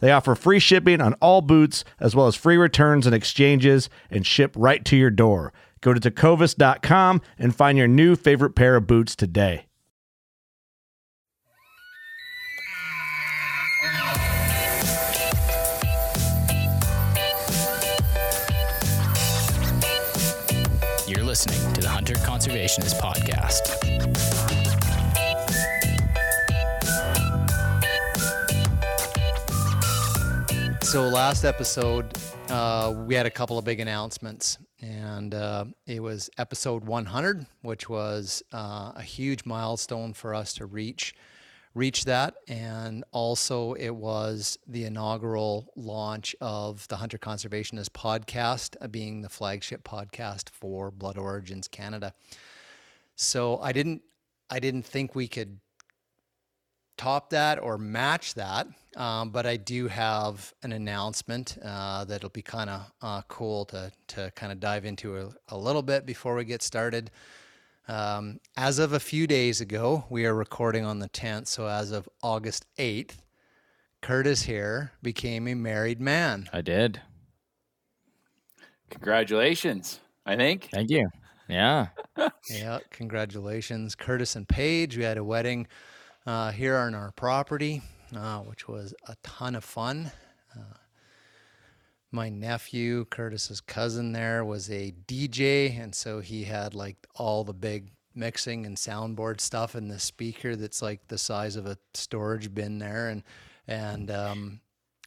They offer free shipping on all boots, as well as free returns and exchanges, and ship right to your door. Go to tecovas.com and find your new favorite pair of boots today. You're listening to the Hunter Conservationist Podcast. So last episode, uh, we had a couple of big announcements, and uh, it was episode 100, which was uh, a huge milestone for us to reach reach that, and also it was the inaugural launch of the Hunter Conservationist podcast, uh, being the flagship podcast for Blood Origins Canada. So I didn't I didn't think we could top that or match that. Um, but I do have an announcement uh, that'll be kind of uh, cool to, to kind of dive into a, a, little bit before we get started. Um, as of a few days ago, we are recording on the 10th. So as of August 8th, Curtis here became a married man. I did. Congratulations, I think. Thank you. Yeah. yeah. Congratulations, Curtis and Paige. We had a wedding uh, here on our property, uh, which was a ton of fun. Uh, my nephew, Curtis's cousin, there was a DJ, and so he had like all the big mixing and soundboard stuff in the speaker that's like the size of a storage bin there, and and um,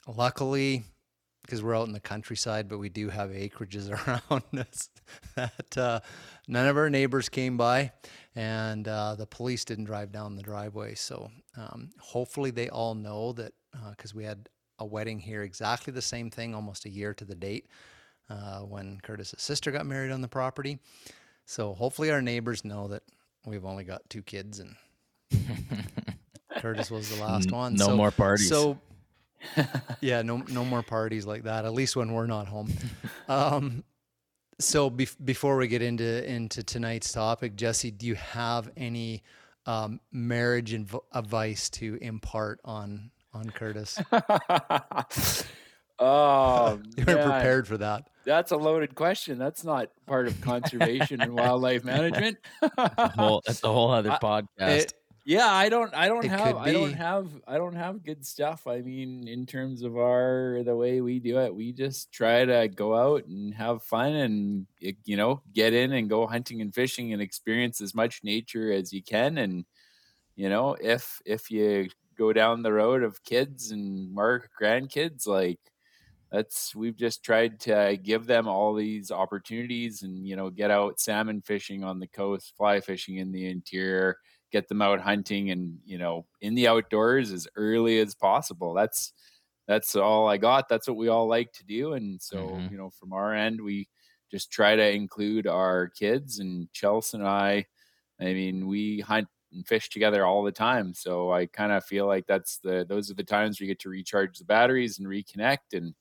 luckily because we're out in the countryside, but we do have acreages around us that uh, none of our neighbors came by and uh, the police didn't drive down the driveway. So um, hopefully they all know that because uh, we had a wedding here, exactly the same thing, almost a year to the date uh, when Curtis's sister got married on the property. So hopefully our neighbors know that we've only got two kids and Curtis was the last one. No so, more parties. So yeah, no no more parties like that. At least when we're not home. Um, so before we get into into tonight's topic, Jesse, do you have any um, marriage inv- advice to impart on on Curtis? oh, you weren't prepared for that. That's a loaded question. That's not part of conservation and wildlife management. that's, a whole, that's a whole other podcast. It, yeah, I don't I don't it have I don't have I don't have good stuff. I mean, in terms of our the way we do it, we just try to go out and have fun and eh, you know, get in and go hunting and fishing and experience as much nature as you can and you know, if if you go down the road of kids and mark grandkids like that's we've just tried to give them all these opportunities and you know get out salmon fishing on the coast fly fishing in the interior get them out hunting and you know in the outdoors as early as possible. That's that's all i got. That's what we all like to do. And so mm-hmm. you know from our end we just try to include our kids and chelsea and i. I mean we hunt and fish together all the time. So i kind of feel like that's the those are the times we get to recharge the batteries and reconnect and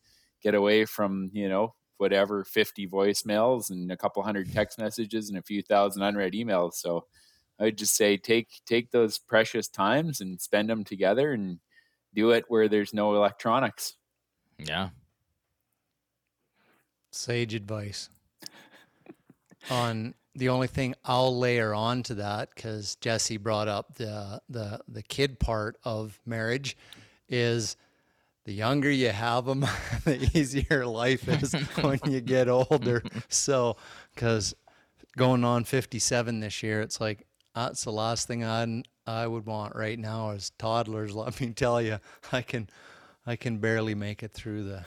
get away from you know whatever 50 voicemails and a couple hundred text messages and a few thousand unread emails. So I would just say take take those precious times and spend them together and do it where there's no electronics. Yeah. Sage advice. on the only thing I'll layer on to that, because Jesse brought up the the the kid part of marriage, is the younger you have them, the easier life is when you get older. So, because going on 57 this year, it's like that's the last thing I I would want right now as toddlers. Let me tell you, I can I can barely make it through the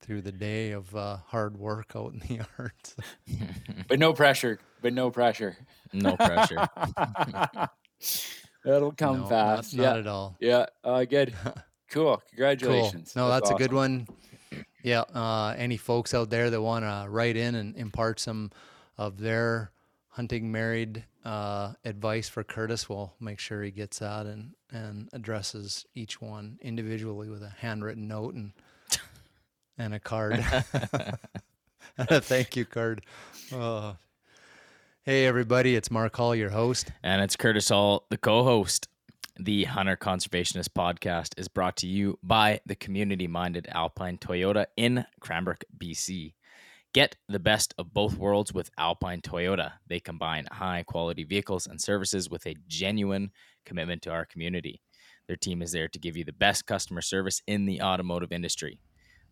through the day of uh, hard work out in the yards. but no pressure. But no pressure. No pressure. It'll come no, fast. Not, yeah. not at all. Yeah. Uh, good. Cool. Congratulations. Cool. No, that's, that's awesome. a good one. Yeah. Uh, any folks out there that want to write in and impart some of their hunting married uh, advice for Curtis, we'll make sure he gets that and, and addresses each one individually with a handwritten note and and a card and a thank you card. Uh, hey, everybody, it's Mark Hall, your host. And it's Curtis Hall, the co host. The Hunter Conservationist podcast is brought to you by the community minded Alpine Toyota in Cranbrook, BC. Get the best of both worlds with Alpine Toyota. They combine high quality vehicles and services with a genuine commitment to our community. Their team is there to give you the best customer service in the automotive industry.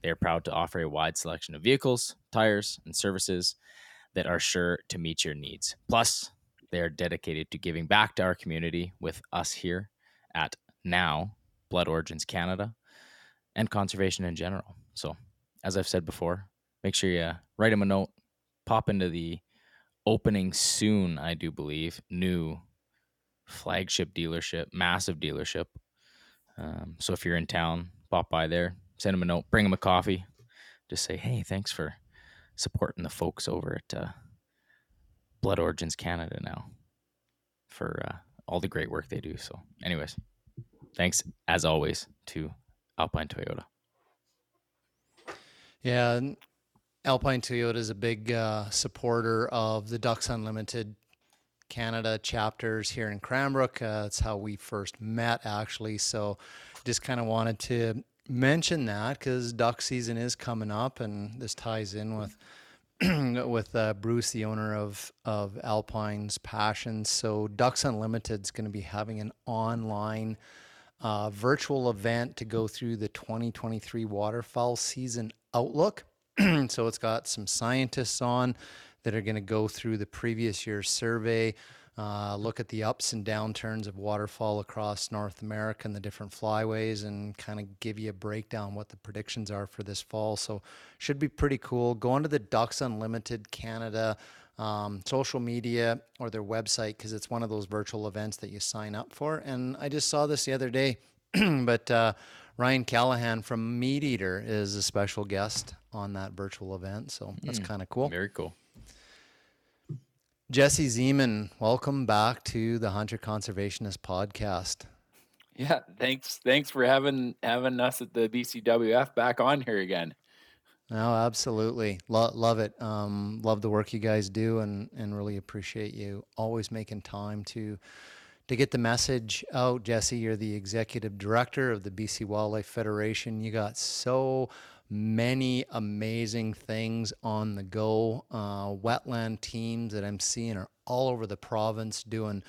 They are proud to offer a wide selection of vehicles, tires, and services that are sure to meet your needs. Plus, they are dedicated to giving back to our community with us here at now Blood Origins Canada and conservation in general. So, as I've said before, make sure you write him a note, pop into the opening soon, I do believe, new flagship dealership, massive dealership. Um, so if you're in town, pop by there, send him a note, bring him a coffee, just say, hey, thanks for supporting the folks over at uh, Blood Origins Canada now for uh, all the great work they do. So, anyways, thanks as always to Alpine Toyota. Yeah, Alpine Toyota is a big uh, supporter of the Ducks Unlimited Canada chapters here in Cranbrook. Uh, that's how we first met, actually. So, just kind of wanted to mention that because duck season is coming up, and this ties in with with uh, Bruce, the owner of of Alpine's Passions. So, Ducks Unlimited is going to be having an online. Uh, virtual event to go through the 2023 waterfowl season outlook. so it's got some scientists on that are going to go through the previous year's survey, uh, look at the ups and downturns of waterfowl across North America and the different flyways, and kind of give you a breakdown what the predictions are for this fall. So should be pretty cool. Go onto the Ducks Unlimited Canada. Um, social media or their website because it's one of those virtual events that you sign up for. And I just saw this the other day, but uh, Ryan Callaghan from MeatEater is a special guest on that virtual event. So that's mm, kind of cool. Very cool. Jesse Zeman, welcome back to the Hunter Conservationist podcast. Yeah, thanks. Thanks for having having us at the BCWF back on here again. No, absolutely. Lo- love it. Um, love the work you guys do and, and really appreciate you always making time to to get the message out. Jesse, you're the executive director of the BC Wildlife Federation. You got so many amazing things on the go. Uh, wetland teams that I'm seeing are all over the province doing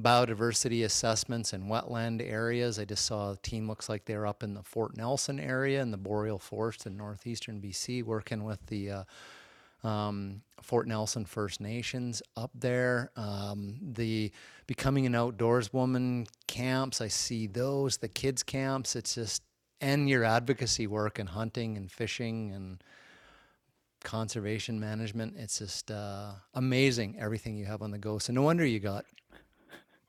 biodiversity assessments in wetland areas. I just saw a team looks like they're up in the Fort Nelson area in the boreal forest in northeastern BC, working with the uh, um, Fort Nelson First Nations up there. Um, the Becoming an Outdoors Woman camps, I see those. The kids camps, it's just and your advocacy work and hunting and fishing and conservation management. It's just uh, amazing everything you have on the go. So no wonder you got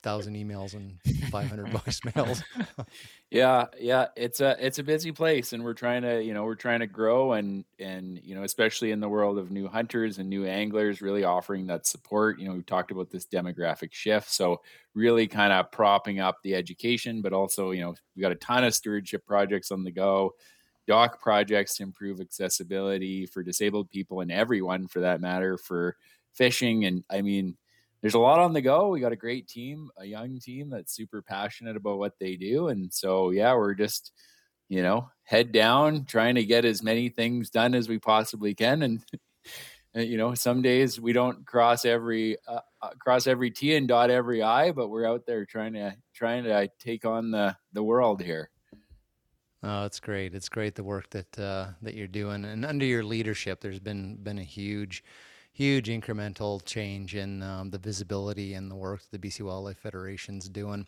thousand emails and 500 voicemails. yeah, yeah, it's a it's a busy place, and we're trying to you know we're trying to grow and and you know especially in the world of new hunters and new anglers, really offering that support. You know, we've talked about this demographic shift, so really kind of propping up the education, but also you know we got a ton of stewardship projects on the go. dock projects to improve accessibility for disabled people and everyone for that matter for fishing. And I mean, there's a lot on the go. We got a great team, a young team that's super passionate about what they do. And so, yeah, we're just, you know, head down, trying to get as many things done as we possibly can. And, you know, some days we don't cross every, uh, uh, cross every T and dot every I, but we're out there trying to, trying to take on the, the world here. Oh, it's great. It's great the work that uh, that you're doing, and under your leadership, there's been been a huge, huge incremental change in um, the visibility and the work that the BC Wildlife Federation's doing.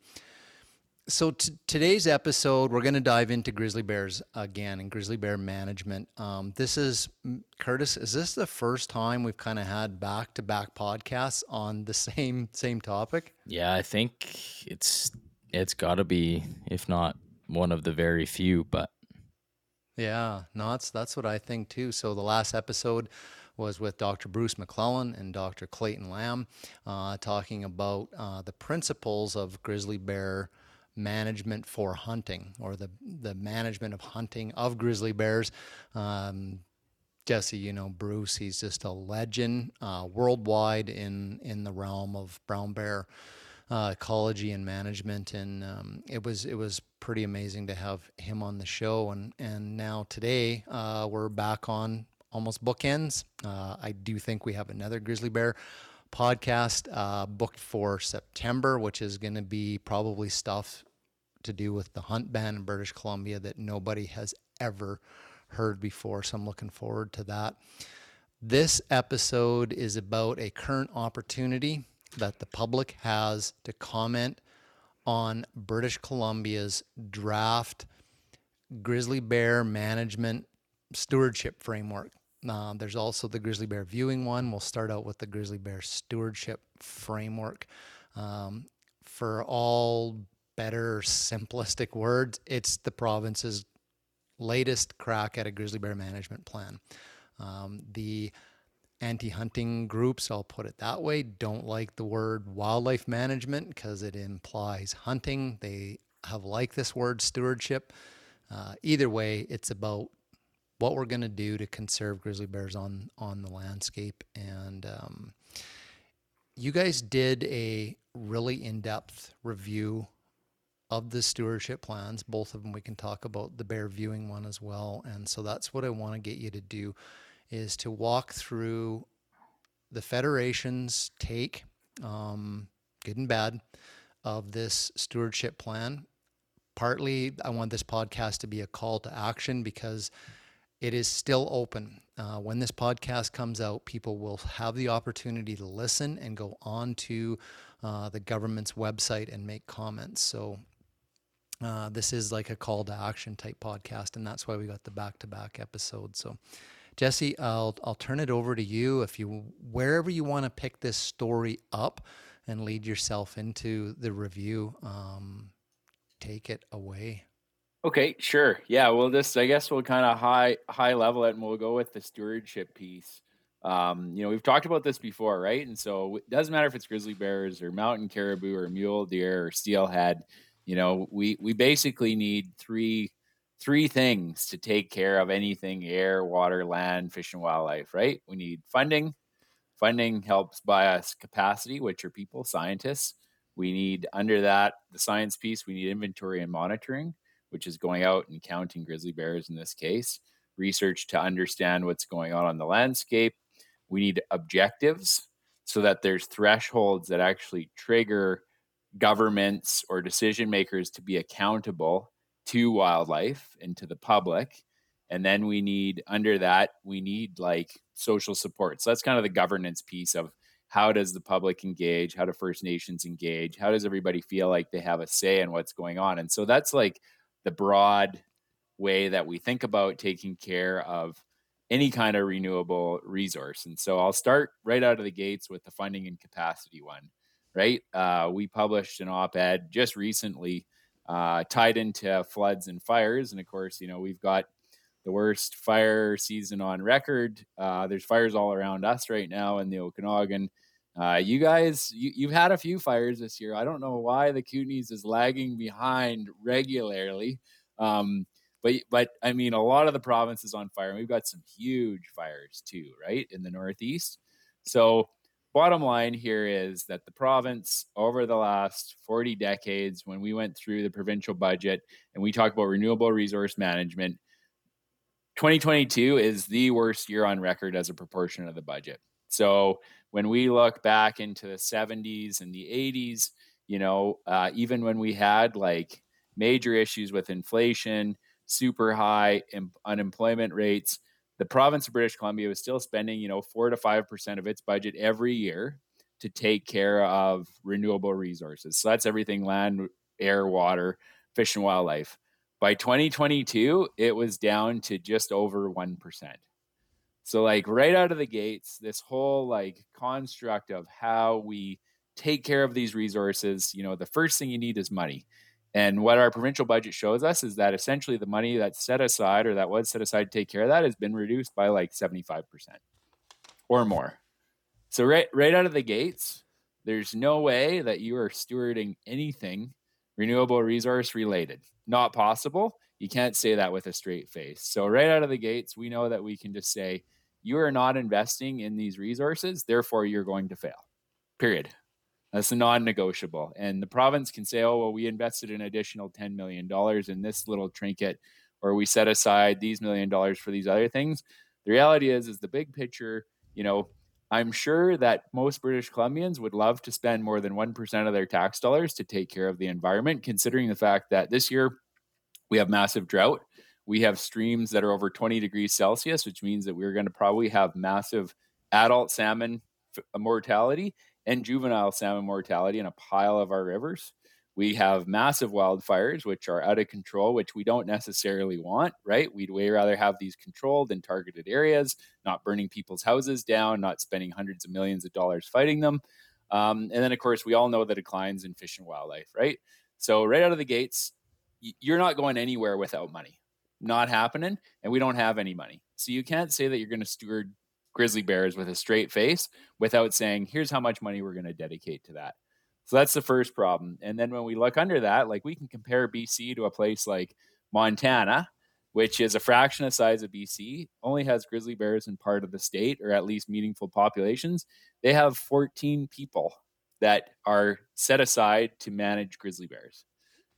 So t- today's episode, we're going to dive into grizzly bears again and grizzly bear management. Um, this is Curtis. Is this the first time we've kind of had back to back podcasts on the same same topic? Yeah, I think it's it's got to be, if not one of the very few, but yeah, no, that's that's what I think too. So the last episode was with Dr. Bruce McLellan and Dr. Clayton Lamb, uh, talking about uh, the principles of grizzly bear management for hunting, or the the management of hunting of grizzly bears. Um, Jesse, you know Bruce, he's just a legend uh, worldwide in in the realm of brown bear uh, ecology and management, and um, it was it was pretty amazing to have him on the show. And and now today uh, we're back on almost bookends. Uh, I do think we have another grizzly bear podcast uh, booked for September, which is going to be probably stuff to do with the hunt ban in British Columbia that nobody has ever heard before. So I'm looking forward to that. This episode is about a current opportunity that the public has to comment on British Columbia's draft grizzly bear management stewardship framework. Uh, there's also the grizzly bear viewing one. We'll start out with the grizzly bear stewardship framework. Um, for all better, simplistic words, it's the province's latest crack at a grizzly bear management plan. Um, the anti hunting groups, I'll put it that way, don't like the word wildlife management because it implies hunting. They have liked this word stewardship. Uh, either way, it's about what we're going to do to conserve grizzly bears on on the landscape. And um, you guys did a really in depth review of the stewardship plans. Both of them, we can talk about the bear viewing one as well. And so that's what I want to get you to do is to walk through the Federation's take, um, good and bad, of this stewardship plan. Partly, I want this podcast to be a call to action because it is still open. Uh, when this podcast comes out, people will have the opportunity to listen and go on to uh, the government's website and make comments. So, uh, this is like a call to action type podcast, and that's why we got the back to back episode. So, Jesse, I'll I'll turn it over to you if you wherever you want to pick this story up and lead yourself into the review. Um, take it away. Okay, sure. Yeah, well, this I guess we'll kind of high high level it, and we'll go with the stewardship piece. Um, you know, we've talked about this before, right? And so it doesn't matter if it's grizzly bears or mountain caribou or mule deer or steelhead. You know, we we basically need three three things to take care of anything air, water, land, fish, and wildlife, right? We need funding. Funding helps buy us capacity, which are people, scientists. We need, under that, the science piece, we need inventory and monitoring, which is going out and counting grizzly bears in this case, research to understand what's going on on the landscape. We need objectives so that there's thresholds that actually trigger governments or decision makers to be accountable to wildlife and to the public. And then we need under that we need like social support. So that's kind of the governance piece of how does the public engage? How do first nations engage? How does everybody feel like they have a say in what's going on? And so that's like the broad way that we think about taking care of any kind of renewable resource and so i'll start right out of the gates with the funding and capacity one right uh, we published an op-ed just recently uh, tied into floods and fires. And of course, you know, we've got the worst fire season on record. Uh, there's fires all around us right now in the Okanagan. Uh, you guys, you, have had a few fires this year. I don't know why the Kootenays is lagging behind regularly. Um, but but I mean, a lot of the province is on fire, and we've got some huge fires too, right in the northeast. So, bottom line here is that the province, over the last 40 decades, when we went through the provincial budget and we talk about renewable resource management, 2022 is the worst year on record as a proportion of the budget. So, when we look back into the 70s and the 80s, you know, uh, even when we had like major issues with inflation, super high unemployment rates, the province of British Columbia was still spending, you know, four to five percent of its budget every year to take care of renewable resources. So that's everything land, air, water, fish, and wildlife. By 2022, it was down to just over 1%. So, like, right out of the gates, this whole like construct of how we take care of these resources, you know, the first thing you need is money. And what our provincial budget shows us is that essentially the money that's set aside or that was set aside to take care of that has been reduced by like 75% or more. So right right out of the gates, there's no way that you are stewarding anything renewable resource related. Not possible. You can't say that with a straight face. So right out of the gates, we know that we can just say you are not investing in these resources, therefore you're going to fail. Period. That's non-negotiable. And the province can say, "Oh, well, we invested an additional ten million dollars in this little trinket, or we set aside these million dollars for these other things." The reality is, is the big picture. You know, I'm sure that most British Columbians would love to spend more than one percent of their tax dollars to take care of the environment, considering the fact that this year we have massive drought. We have streams that are over 20 degrees Celsius, which means that we're going to probably have massive adult salmon mortality and juvenile salmon mortality in a pile of our rivers. We have massive wildfires, which are out of control, which we don't necessarily want, right? We'd way rather have these controlled and targeted areas, not burning people's houses down, not spending hundreds of millions of dollars fighting them. Um, and then, of course, we all know the declines in fish and wildlife, right? So, right out of the gates, you're not going anywhere without money. Not happening. And we don't have any money. So, you can't say that you're going to steward grizzly bears with a straight face without saying, here's how much money we're going to dedicate to that. So that's the first problem. And then when we look under that, like we can compare BC to a place like Montana, which is a fraction of the size of BC, only has grizzly bears in part of the state or at least meaningful populations. They have 14 people that are set aside to manage grizzly bears.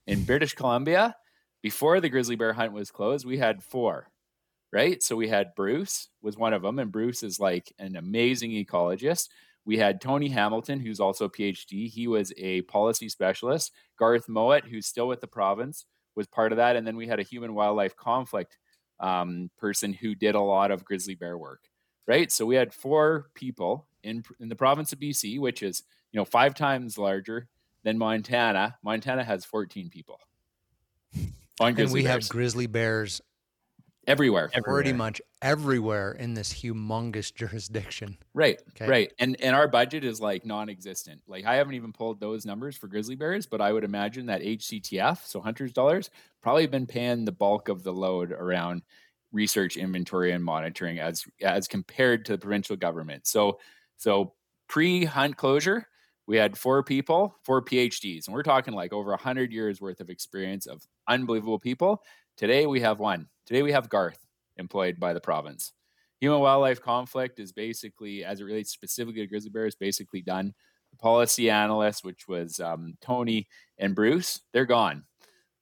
In British Columbia, before the grizzly bear hunt was closed, we had four right? So we had Bruce was one of them, and Bruce is like an amazing ecologist. We had Tony Hamilton, who's also a PhD. He was a policy specialist. Garth Mowat, who's still with the province, was part of that. And then we had a human wildlife conflict um, person who did a lot of grizzly bear work, right? So we had four people in in the province of BC, which is you know five times larger than Montana. Montana has 14 people. And we bears. have grizzly bears everywhere, everywhere, pretty much everywhere in this humongous jurisdiction. Right, okay. right, and and our budget is like non-existent. Like I haven't even pulled those numbers for grizzly bears, but I would imagine that HCTF, so hunters dollars, probably been paying the bulk of the load around research, inventory, and monitoring as as compared to the provincial government. So so pre hunt closure. We had four people, four PhDs, and we're talking like over a hundred years worth of experience of unbelievable people. Today we have one. Today we have Garth employed by the province. Human wildlife conflict is basically, as it relates specifically to grizzly bears, basically done. The policy analysts, which was um, Tony and Bruce, they're gone.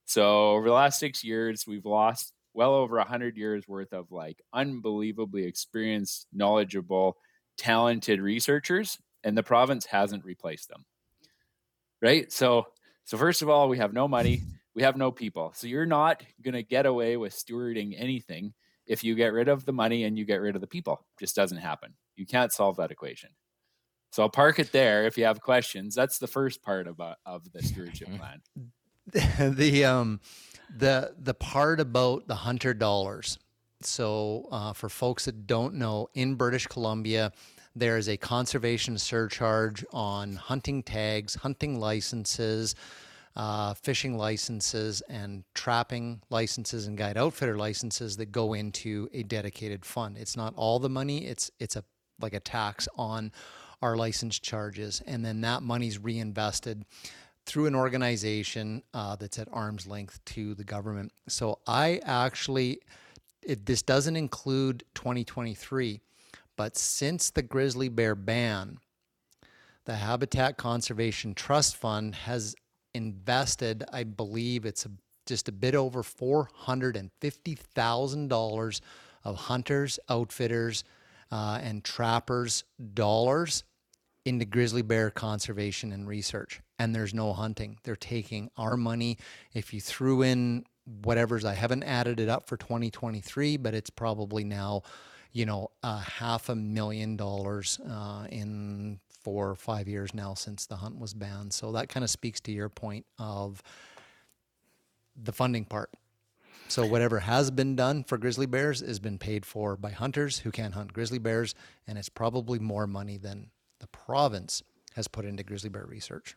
So over the last six years, we've lost well over a hundred years worth of like unbelievably experienced, knowledgeable, talented researchers, and the province hasn't replaced them. Right. So, so first of all, we have no money we have no people. So you're not going to get away with stewarding anything if you get rid of the money and you get rid of the people. It just doesn't happen. You can't solve that equation. So I'll park it there. If you have questions, that's the first part about of the stewardship plan. the um the the part about the hunter dollars. So uh, for folks that don't know, in British Columbia, there is a conservation surcharge on hunting tags, hunting licenses, uh, fishing licenses and trapping licenses and guide outfitter licenses that go into a dedicated fund. It's not all the money; it's it's a like a tax on our license charges, and then that money's reinvested through an organization uh, that's at arm's length to the government. So I actually, it, this doesn't include 2023, but since the grizzly bear ban, the Habitat Conservation Trust Fund has invested, I believe it's a, just a bit over $450,000 of hunters, outfitters, uh, and trappers' dollars into grizzly bear conservation and research. And there's no hunting. They're taking our money. If you threw in whatever's, I haven't added it up for 2023, but it's probably now, you know, a half a million dollars uh, in four or five years now since the hunt was banned. So that kind of speaks to your point of the funding part. So whatever has been done for grizzly bears has been paid for by hunters who can't hunt grizzly bears, and it's probably more money than the province has put into grizzly bear research.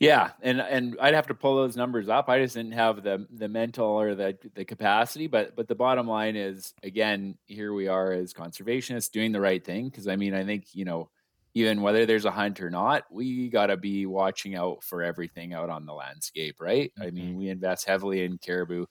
Yeah, and and I'd have to pull those numbers up. I just didn't have the the mental or the the capacity. But but the bottom line is, again, here we are as conservationists doing the right thing. Because I mean, I think you know, even whether there's a hunt or not, we got to be watching out for everything out on the landscape, right? Mm-hmm. I mean, mm-hmm. we invest heavily in caribou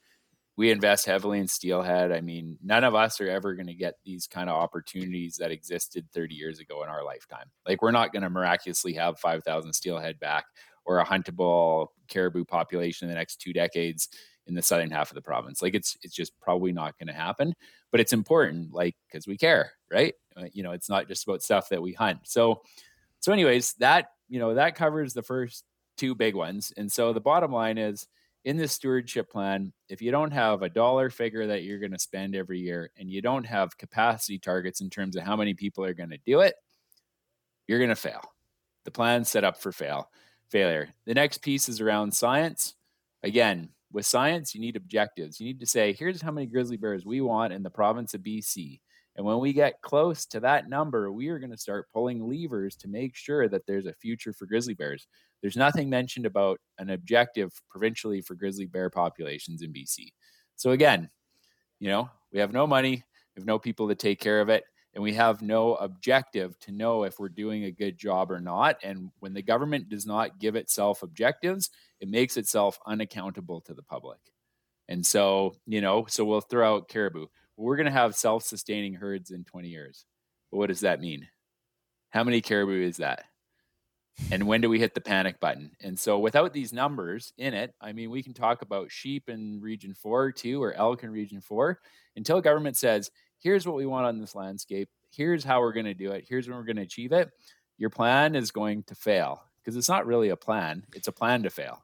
we invest heavily in steelhead. I mean, none of us are ever going to get these kind of opportunities that existed 30 years ago in our lifetime. Like, we're not going to miraculously have 5,000 steelhead back or a huntable caribou population in the next two decades in the southern half of the province. Like, it's it's just probably not going to happen. But it's important, like, because we care, right? Uh, you know, it's not just about stuff that we hunt. So, so anyways, that you know that covers the first two big ones. And so the bottom line is in this stewardship plan, if you don't have a dollar figure that you're going to spend every year and you don't have capacity targets in terms of how many people are going to do it, you're going to fail. The plan's set up for fail, failure. The next piece is around science. Again, with science, you need objectives. You need to say, here's how many grizzly bears we want in the province of BC. And when we get close to that number, we are going to start pulling levers to make sure that there's a future for grizzly bears. There's nothing mentioned about an objective provincially for grizzly bear populations in BC. So again, you know, we have no money, we have no people to take care of it, and we have no objective to know if we're doing a good job or not. And when the government does not give itself objectives, it makes itself unaccountable to the public. And so, you know, so we'll throw out caribou. We're going to have self sustaining herds in 20 years. But what does that mean? How many caribou is that? and when do we hit the panic button? And so without these numbers in it, I mean, we can talk about sheep in region four too, or elk in region four, until government says, here's what we want on this landscape. Here's how we're going to do it. Here's when we're going to achieve it. Your plan is going to fail because it's not really a plan. It's a plan to fail.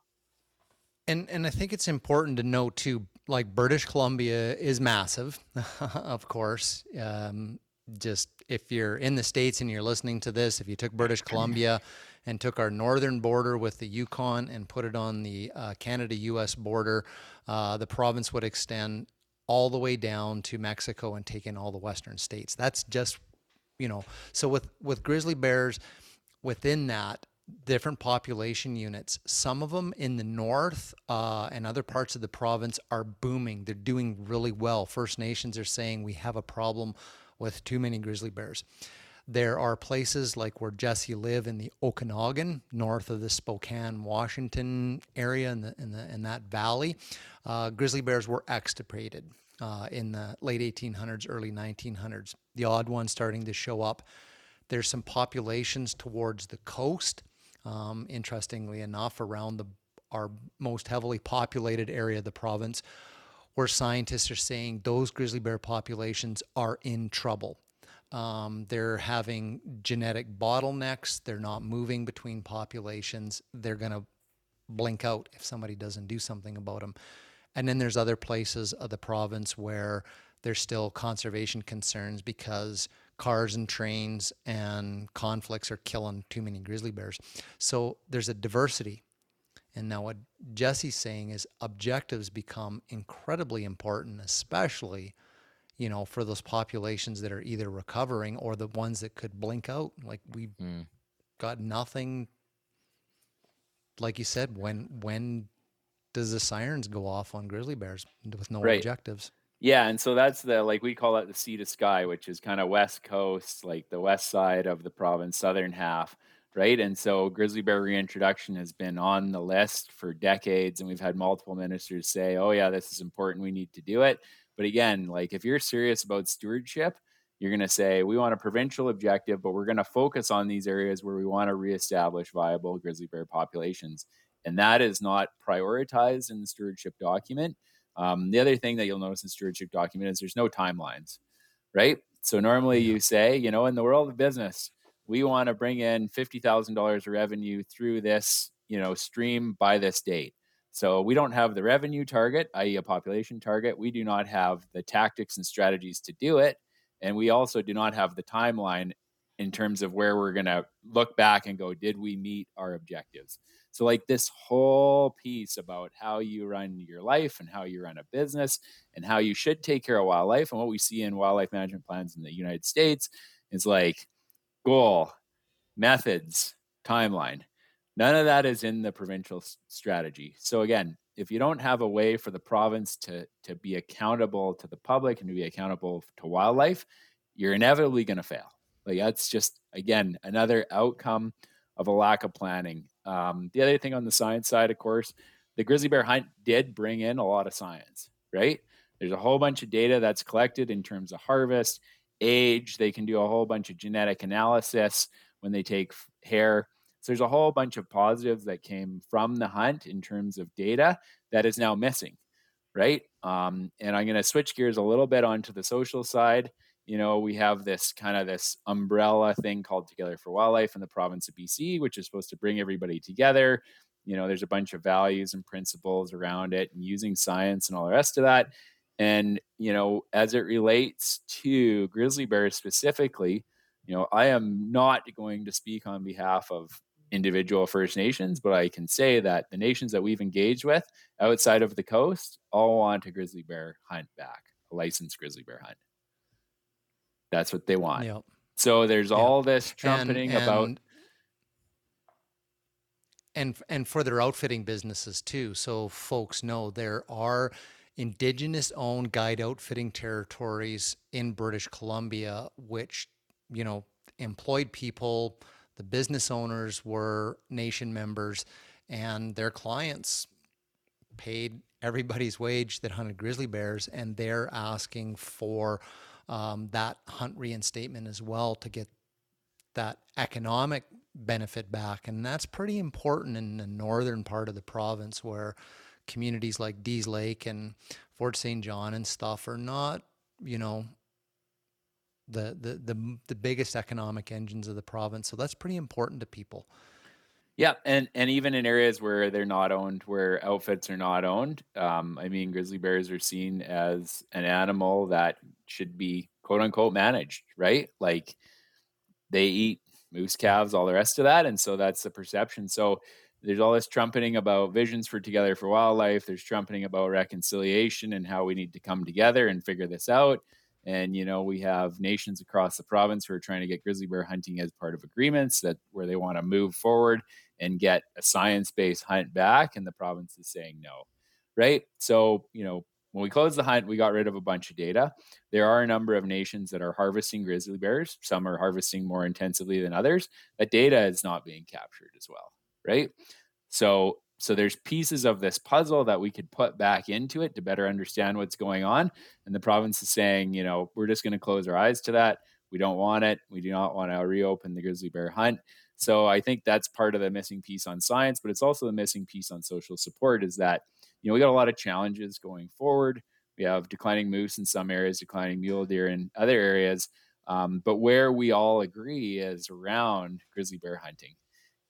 And, and I think it's important to note too, like British Columbia is massive, of course. Um, just if you're in the States and you're listening to this, if you took British Columbia and took our northern border with the Yukon and put it on the uh, Canada US border, uh, the province would extend all the way down to Mexico and take in all the western states. That's just, you know, so with, with grizzly bears within that, different population units. Some of them in the north uh, and other parts of the province are booming. They're doing really well. First Nations are saying we have a problem with too many grizzly bears. There are places like where Jesse live in the Okanagan, north of the Spokane, Washington area, in the in, the, in that valley. Uh, grizzly bears were extirpated uh, in the late 1800s, early 1900s. The odd ones starting to show up. There's some populations towards the coast. Um, interestingly enough, around the our most heavily populated area of the province, where scientists are saying those grizzly bear populations are in trouble. Um, they're having genetic bottlenecks. They're not moving between populations. They're going to blink out if somebody doesn't do something about them. And then there's other places of the province where there's still conservation concerns because cars and trains and conflicts are killing too many grizzly bears. So there's a diversity. And now what Jesse's saying is objectives become incredibly important, especially – you know, for those populations that are either recovering or the ones that could blink out. Like we mm. got nothing. Like you said, when when does the sirens go off on grizzly bears with no right. objectives? Yeah, and so that's the like we call it the sea to sky, which is kind of west coast, like the west side of the province, southern half. right? And so grizzly bear reintroduction has been on the list for decades, and we've had multiple ministers say, "Oh yeah, this is important. We need to do it." But again, like if you're serious about stewardship, you're going to say we want a provincial objective, but we're going to focus on these areas where we want to reestablish viable grizzly bear populations, and that is not prioritized in the stewardship document. Um, the other thing that you'll notice in stewardship document is there's no timelines, right? So normally you say, you know, in the world of business, we want to bring in $50,000 revenue through this, you know, stream by this date. So we don't have the revenue target, i.e., a population target. We do not have the tactics and strategies to do it. And we also do not have the timeline in terms of where we're going to look back and go, did we meet our objectives? So, like this whole piece about how you run your life and how you run a business and how you should take care of wildlife and what we see in wildlife management plans in the United States is like goal, methods, timeline. None of that is in the provincial strategy. So again, if you don't have a way for the province to to be accountable to the public and to be accountable to wildlife, you're inevitably going to fail. Like that's just again another outcome of a lack of planning. Um, the other thing on the science side, of course, the grizzly bear hunt did bring in a lot of science. Right? There's a whole bunch of data that's collected in terms of harvest, age. They can do a whole bunch of genetic analysis when they take hair. So there's a whole bunch of positives that came from the hunt in terms of data that is now missing, right? Um, and I'm going to switch gears a little bit onto the social side. You know, we have this kind of this umbrella thing called Together for Wildlife in the province of BC, which is supposed to bring everybody together. You know, there's a bunch of values and principles around it and using science and all the rest of that. And, you know, as it relates to grizzly bears specifically, you know, I am not going to speak on behalf of individual First Nations, but I can say that the nations that we've engaged with outside of the coast all want a grizzly bear hunt back, a licensed grizzly bear hunt. That's what they want. Yep. So there's yep. all this trumpeting and, and, about and and for their outfitting businesses too. So folks know there are indigenous owned guide outfitting territories in British Columbia, which, you know, employed people, the business owners were nation members, and their clients paid everybody's wage that hunted grizzly bears, and they're asking for um, that hunt reinstatement as well to get that economic benefit back. And that's pretty important in the northern part of the province where communities like Dease Lake and Fort St. John and stuff are not, you know, the, the the the biggest economic engines of the province. So that's pretty important to people. Yeah, and and even in areas where they're not owned, where outfits are not owned, um, I mean, grizzly bears are seen as an animal that should be quote unquote managed, right? Like they eat moose calves, all the rest of that, and so that's the perception. So there's all this trumpeting about visions for Together for Wildlife. There's trumpeting about reconciliation and how we need to come together and figure this out. And you know, we have nations across the province who are trying to get grizzly bear hunting as part of agreements that where they want to move forward and get a science-based hunt back, and the province is saying no. Right. So, you know, when we closed the hunt, we got rid of a bunch of data. There are a number of nations that are harvesting grizzly bears. Some are harvesting more intensively than others. That data is not being captured as well right? So so there's pieces of this puzzle that we could put back into it to better understand what's going on. And the province is saying, you know, we're just going to close our eyes to that. We don't want it. We do not want to reopen the grizzly bear hunt. So I think that's part of the missing piece on science, but it's also the missing piece on social support is that, you know, we got a lot of challenges going forward. We have declining moose in some areas, declining mule deer in other areas. Um, but where we all agree is around grizzly bear hunting.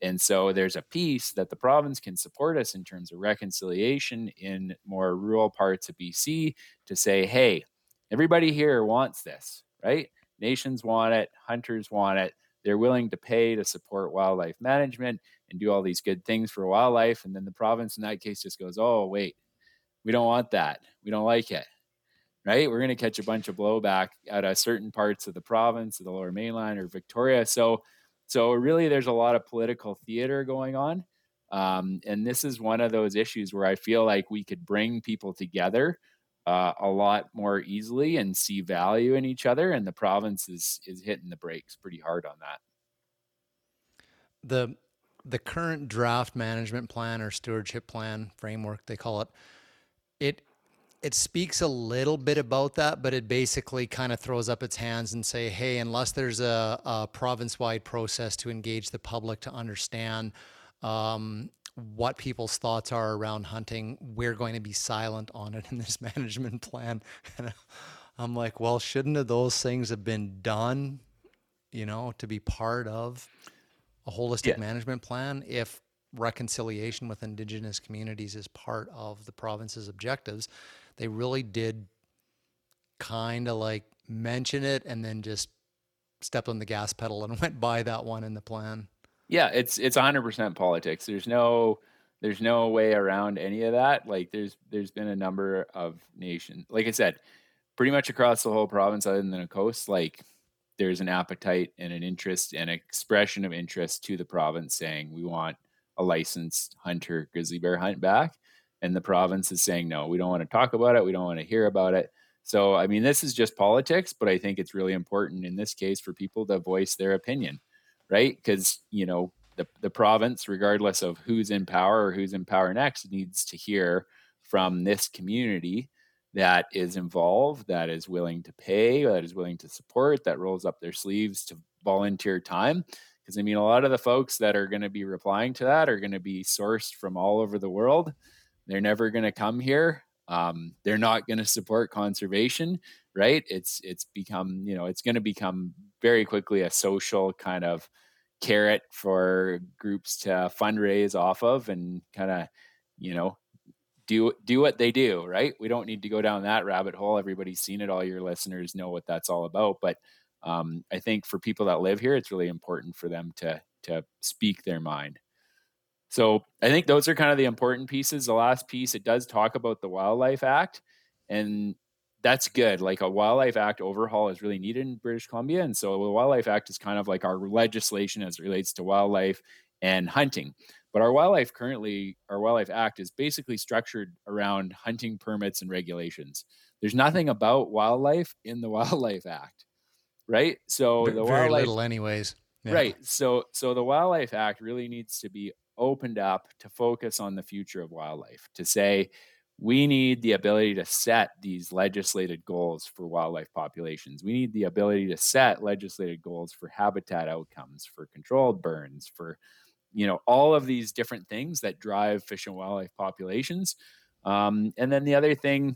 And so there's a piece that the province can support us in terms of reconciliation in more rural parts of BC to say, hey, everybody here wants this, right? Nations want it, hunters want it. They're willing to pay to support wildlife management and do all these good things for wildlife. And then the province, in that case, just goes, oh, wait, we don't want that. We don't like it right? We're going to catch a bunch of blowback out of certain parts of the province, of the lower mainland or Victoria. So so really, there's a lot of political theater going on. Um, and this is one of those issues where I feel like we could bring people together uh, a lot more easily and see value in each other. And the province is is hitting the brakes pretty hard on that. the the current draft management plan or stewardship plan framework they call it it it speaks a little bit about that but it basically kind of throws up its hands and say hey unless there's a, a province-wide process to engage the public to understand um, what people's thoughts are around hunting we're going to be silent on it in this management plan and i'm like well shouldn't those things have been done you know to be part of a holistic yeah. management plan if reconciliation with indigenous communities is part of the province's objectives they really did kind of like mention it and then just stepped on the gas pedal and went by that one in the plan. Yeah it's it's 100% politics. There's no there's no way around any of that. Like there's there's been a number of nations like i said pretty much across the whole province other than the coast like there's an appetite and an interest and expression of interest to the province saying we want a licensed hunter grizzly bear hunt back and the province is saying no we don't want to talk about it we don't want to hear about it so i mean this is just politics but i think it's really important in this case for people to voice their opinion right because you know the, the province regardless of who's in power or who's in power next needs to hear from this community that is involved, that is willing to pay, that is willing to support, that rolls up their sleeves to volunteer time. Because I mean, a lot of the folks that are going to be replying to that are going to be sourced from all over the world. They're never going to come here. Um, they're not going to support conservation, right? It's it's become you know it's going to become very quickly a social kind of carrot for groups to fundraise off of and kind of you know do do what they do right we don't need to go down that rabbit hole everybody's seen it all your listeners know what that's all about but um, i think for people that live here it's really important for them to to speak their mind so i think those are kind of the important pieces the last piece it does talk about the wildlife act and that's good like a wildlife act overhaul is really needed in british columbia and so the wildlife act is kind of like our legislation as it relates to wildlife and hunting but our wildlife currently, our wildlife act is basically structured around hunting permits and regulations. There's nothing about wildlife in the wildlife act, right? So the very wildlife, little, anyways. Yeah. Right. So so the wildlife act really needs to be opened up to focus on the future of wildlife. To say we need the ability to set these legislated goals for wildlife populations. We need the ability to set legislated goals for habitat outcomes, for controlled burns, for you know all of these different things that drive fish and wildlife populations um, and then the other thing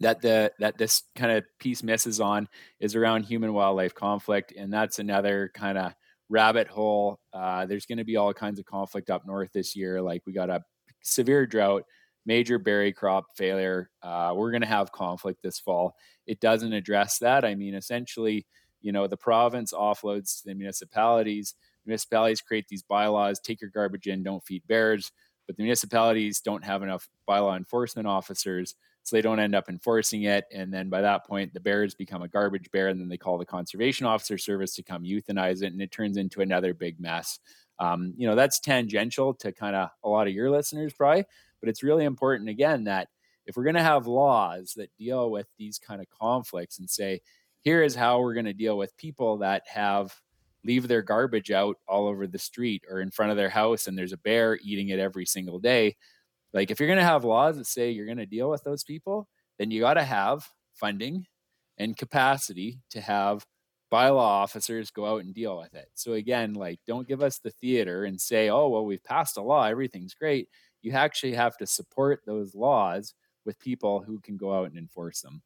that the that this kind of piece misses on is around human wildlife conflict and that's another kind of rabbit hole. Uh, there's going to be all kinds of conflict up north this year. Like we got a severe drought major berry crop failure. Uh, we're going to have conflict this fall. It doesn't address that. I mean essentially you know the province offloads to the municipalities. Municipalities create these bylaws take your garbage in don't feed bears. But the municipalities don't have enough bylaw enforcement officers so they don't end up enforcing it and then by that point the bears become a garbage bear and then they call the conservation officer service to come euthanize it and it turns into another big mess. Um, you know that's tangential to kind of a lot of your listeners probably but it's really important again that if we're going to have laws that deal with these kind of conflicts and say here is how we're going to deal with people that have leave their garbage out all over the street or in front of their house and there's a bear eating it every single day like if you're going to have laws that say you're going to deal with those people then you got to have funding and capacity to have bylaw officers go out and deal with it so again like don't give us the theater and say oh well we've passed a law everything's great you actually have to support those laws with people who can go out and enforce them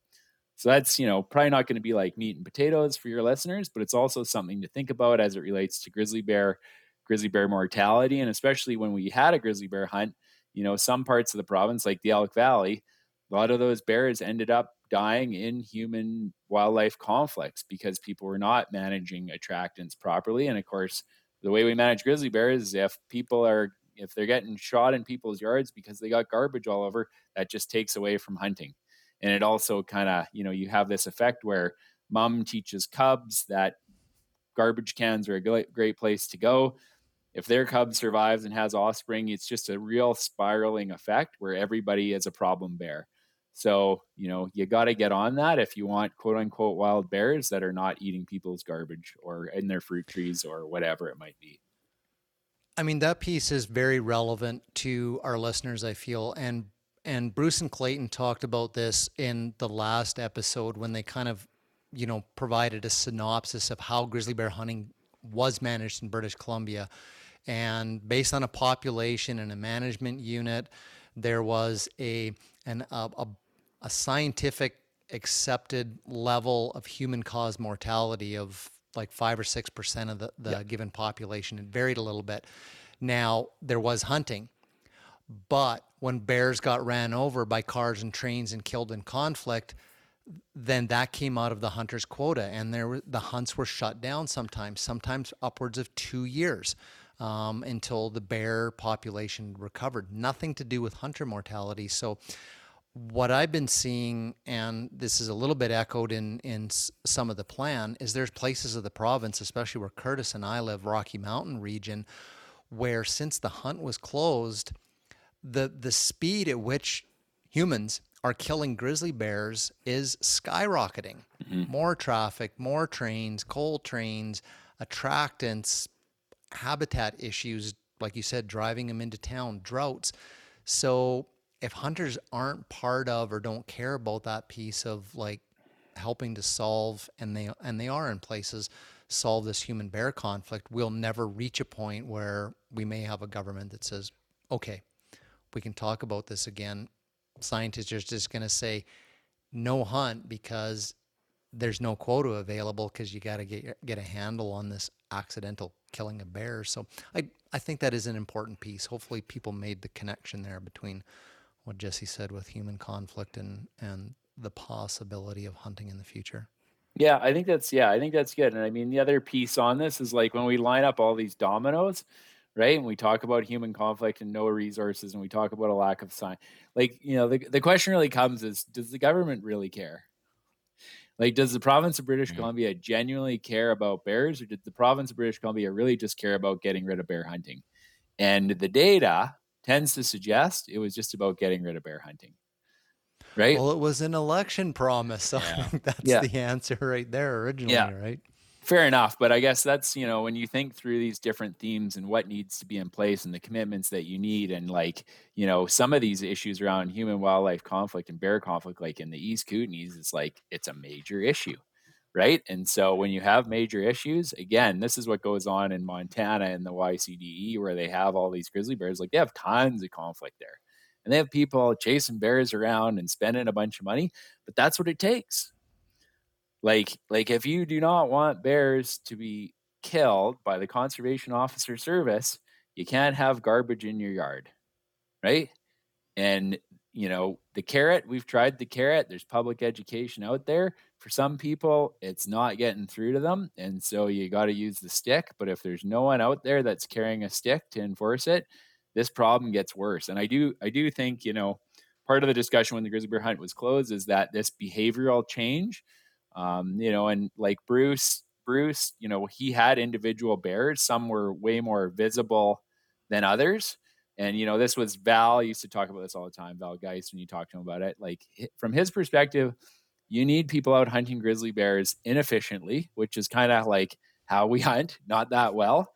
so that's, you know, probably not going to be like meat and potatoes for your listeners, but it's also something to think about as it relates to grizzly bear, grizzly bear mortality. And especially when we had a grizzly bear hunt, you know, some parts of the province, like the Elk Valley, a lot of those bears ended up dying in human wildlife conflicts because people were not managing attractants properly. And of course, the way we manage grizzly bears is if people are if they're getting shot in people's yards because they got garbage all over, that just takes away from hunting and it also kind of you know you have this effect where mom teaches cubs that garbage cans are a great place to go if their cub survives and has offspring it's just a real spiraling effect where everybody is a problem bear so you know you got to get on that if you want quote unquote wild bears that are not eating people's garbage or in their fruit trees or whatever it might be I mean, that piece is very relevant to our listeners, I feel. And and Bruce and Clayton talked about this in the last episode when they kind of, you know, provided a synopsis of how grizzly bear hunting was managed in British Columbia. And based on a population and a management unit, there was a an a, a, a scientific accepted level of human caused mortality of like five or six percent of the, the yep. given population. It varied a little bit. Now there was hunting, but when bears got ran over by cars and trains and killed in conflict, then that came out of the hunter's quota, and there were, the hunts were shut down sometimes, sometimes upwards of two years. Um, until the bear population recovered. Nothing to do with hunter mortality. So, what I've been seeing, and this is a little bit echoed in in some of the plan, is there's places of the province, especially where Curtis and I live, Rocky Mountain region, where since the hunt was closed, the the speed at which humans are killing grizzly bears is skyrocketing. Mm-hmm. More traffic, more trains, coal trains, attractants, habitat issues, like you said, driving them into town, droughts. So if hunters aren't part of or don't care about that piece of like helping to solve and they and they are in places solve this human bear conflict we'll never reach a point where we may have a government that says okay we can talk about this again scientists are just going to say no hunt because there's no quota available because you got to get get a handle on this accidental killing a bear. so i i think that is an important piece hopefully people made the connection there between what Jesse said with human conflict and and the possibility of hunting in the future. Yeah, I think that's yeah, I think that's good. And I mean, the other piece on this is like when we line up all these dominoes, right? And we talk about human conflict and no resources, and we talk about a lack of sign. Like you know, the the question really comes is, does the government really care? Like, does the province of British mm-hmm. Columbia genuinely care about bears, or did the province of British Columbia really just care about getting rid of bear hunting? And the data tends to suggest it was just about getting rid of bear hunting. Right? Well, it was an election promise. So yeah. that's yeah. the answer right there originally, yeah. right? Fair enough. But I guess that's, you know, when you think through these different themes and what needs to be in place and the commitments that you need, and like, you know, some of these issues around human wildlife conflict and bear conflict, like in the East Kootenays, it's like it's a major issue right? And so when you have major issues, again, this is what goes on in Montana and the YCDE where they have all these grizzly bears. Like they have tons of conflict there. And they have people chasing bears around and spending a bunch of money, but that's what it takes. Like like if you do not want bears to be killed by the conservation officer service, you can't have garbage in your yard. Right? And you know, the carrot, we've tried the carrot. There's public education out there for some people it's not getting through to them and so you got to use the stick but if there's no one out there that's carrying a stick to enforce it this problem gets worse and i do i do think you know part of the discussion when the grizzly bear hunt was closed is that this behavioral change um, you know and like bruce bruce you know he had individual bears some were way more visible than others. And you know this was val used to talk about this all the time val geist when you talk to him about it. Like from his perspective you need people out hunting grizzly bears inefficiently, which is kind of like how we hunt, not that well,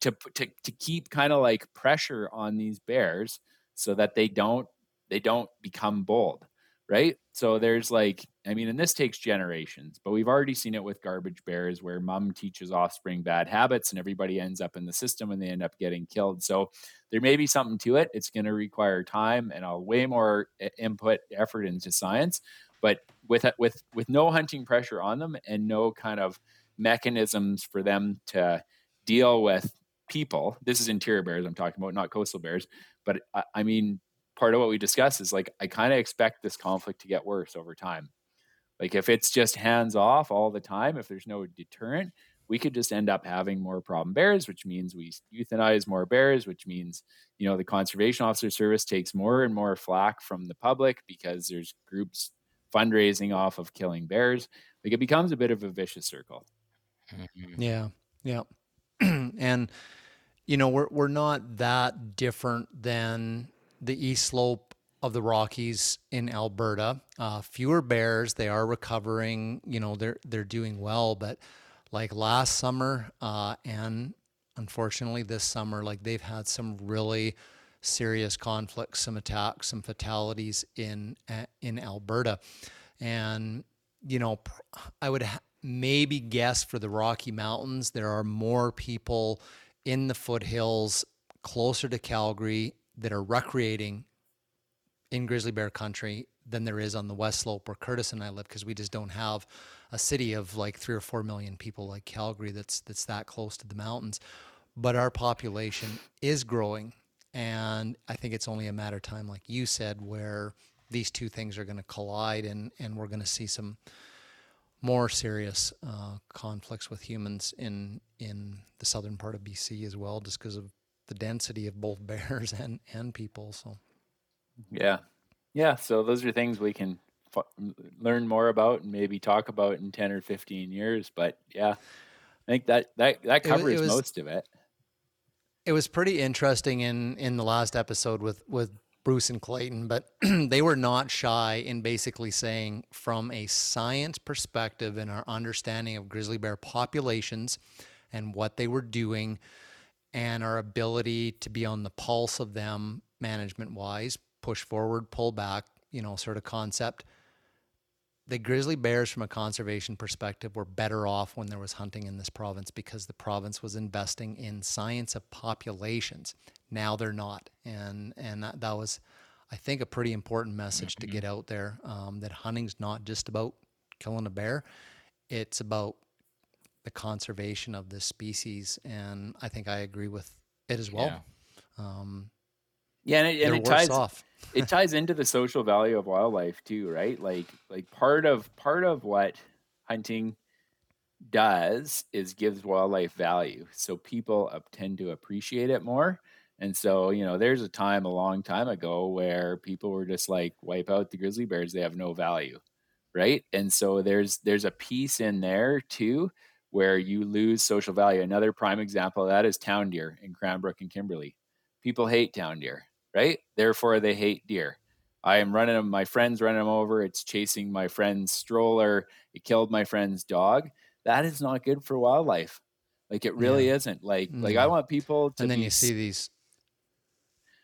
to to to keep kind of like pressure on these bears so that they don't they don't become bold, right? So there's like I mean, and this takes generations, but we've already seen it with garbage bears where mom teaches offspring bad habits and everybody ends up in the system and they end up getting killed. So there may be something to it. It's going to require time and a way more input effort into science, but with with with no hunting pressure on them and no kind of mechanisms for them to deal with people. This is interior bears I'm talking about, not coastal bears. But I, I mean, part of what we discuss is like I kind of expect this conflict to get worse over time. Like if it's just hands off all the time, if there's no deterrent, we could just end up having more problem bears, which means we euthanize more bears, which means, you know, the conservation officer service takes more and more flack from the public because there's groups fundraising off of killing bears. Like it becomes a bit of a vicious circle. Mm-hmm. Yeah. Yeah. and you know, we're we're not that different than the east slope of the Rockies in Alberta. Uh, fewer bears, they are recovering. You know, they're they're doing well, but like last summer uh, and unfortunately, this summer. Like they've had some really serious conflicts, some attacks, some fatalities in in Alberta, and you know, I would maybe guess for the Rocky Mountains there are more people in the foothills closer to Calgary that are recreating in grizzly bear country than there is on the west slope where Curtis and I live because we just don't have a city of like three or four million people like Calgary that's that's that close to the mountains. But our population is growing, and I think it's only a matter of time, like you said, where these two things are going to collide, and and we're going to see some more serious uh, conflicts with humans in in the southern part of BC as well, just because of the density of both bears and and people. So, yeah, yeah. So those are things we can f- learn more about and maybe talk about in ten or fifteen years. But yeah, I think that that that covers it was, it was, most of it. It was pretty interesting in in the last episode with with Bruce and Clayton, but they were not shy in basically saying, from a science perspective and our understanding of grizzly bear populations and what they were doing, and our ability to be on the pulse of them management wise, push forward, pull back, you know, sort of concept. The grizzly bears, from a conservation perspective, were better off when there was hunting in this province because the province was investing in science of populations now they're not, and and that, that was, I think, a pretty important message to get mm-hmm. out there. Um, that hunting's not just about killing a bear; it's about the conservation of this species, and I think I agree with it as well. Yeah. Um, yeah, and it, and it ties off. it ties into the social value of wildlife too, right? Like like part of part of what hunting does is gives wildlife value, so people tend to appreciate it more. And so, you know, there's a time a long time ago where people were just like, wipe out the grizzly bears, they have no value. Right. And so there's there's a piece in there too where you lose social value. Another prime example of that is town deer in Cranbrook and Kimberley. People hate town deer, right? Therefore they hate deer. I am running them, my friend's running them over. It's chasing my friend's stroller. It killed my friend's dog. That is not good for wildlife. Like it really yeah. isn't. Like like I want people to And then be, you see these